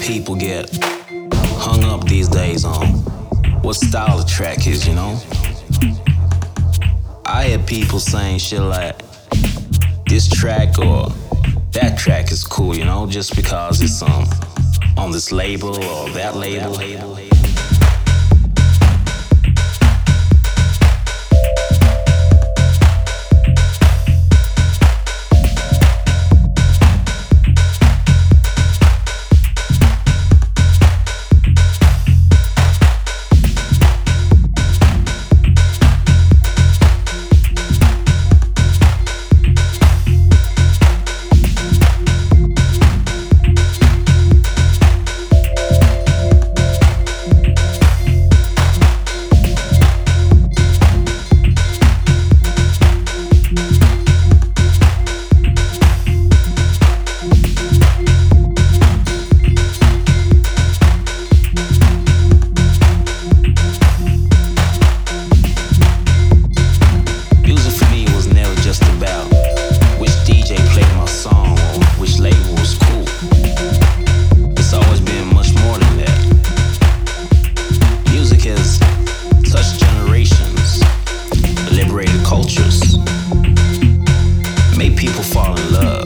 people get hung up these days on what style the track is, you know? I hear people saying shit like, this track or that track is cool, you know, just because it's um on this label or that label. people fall in love.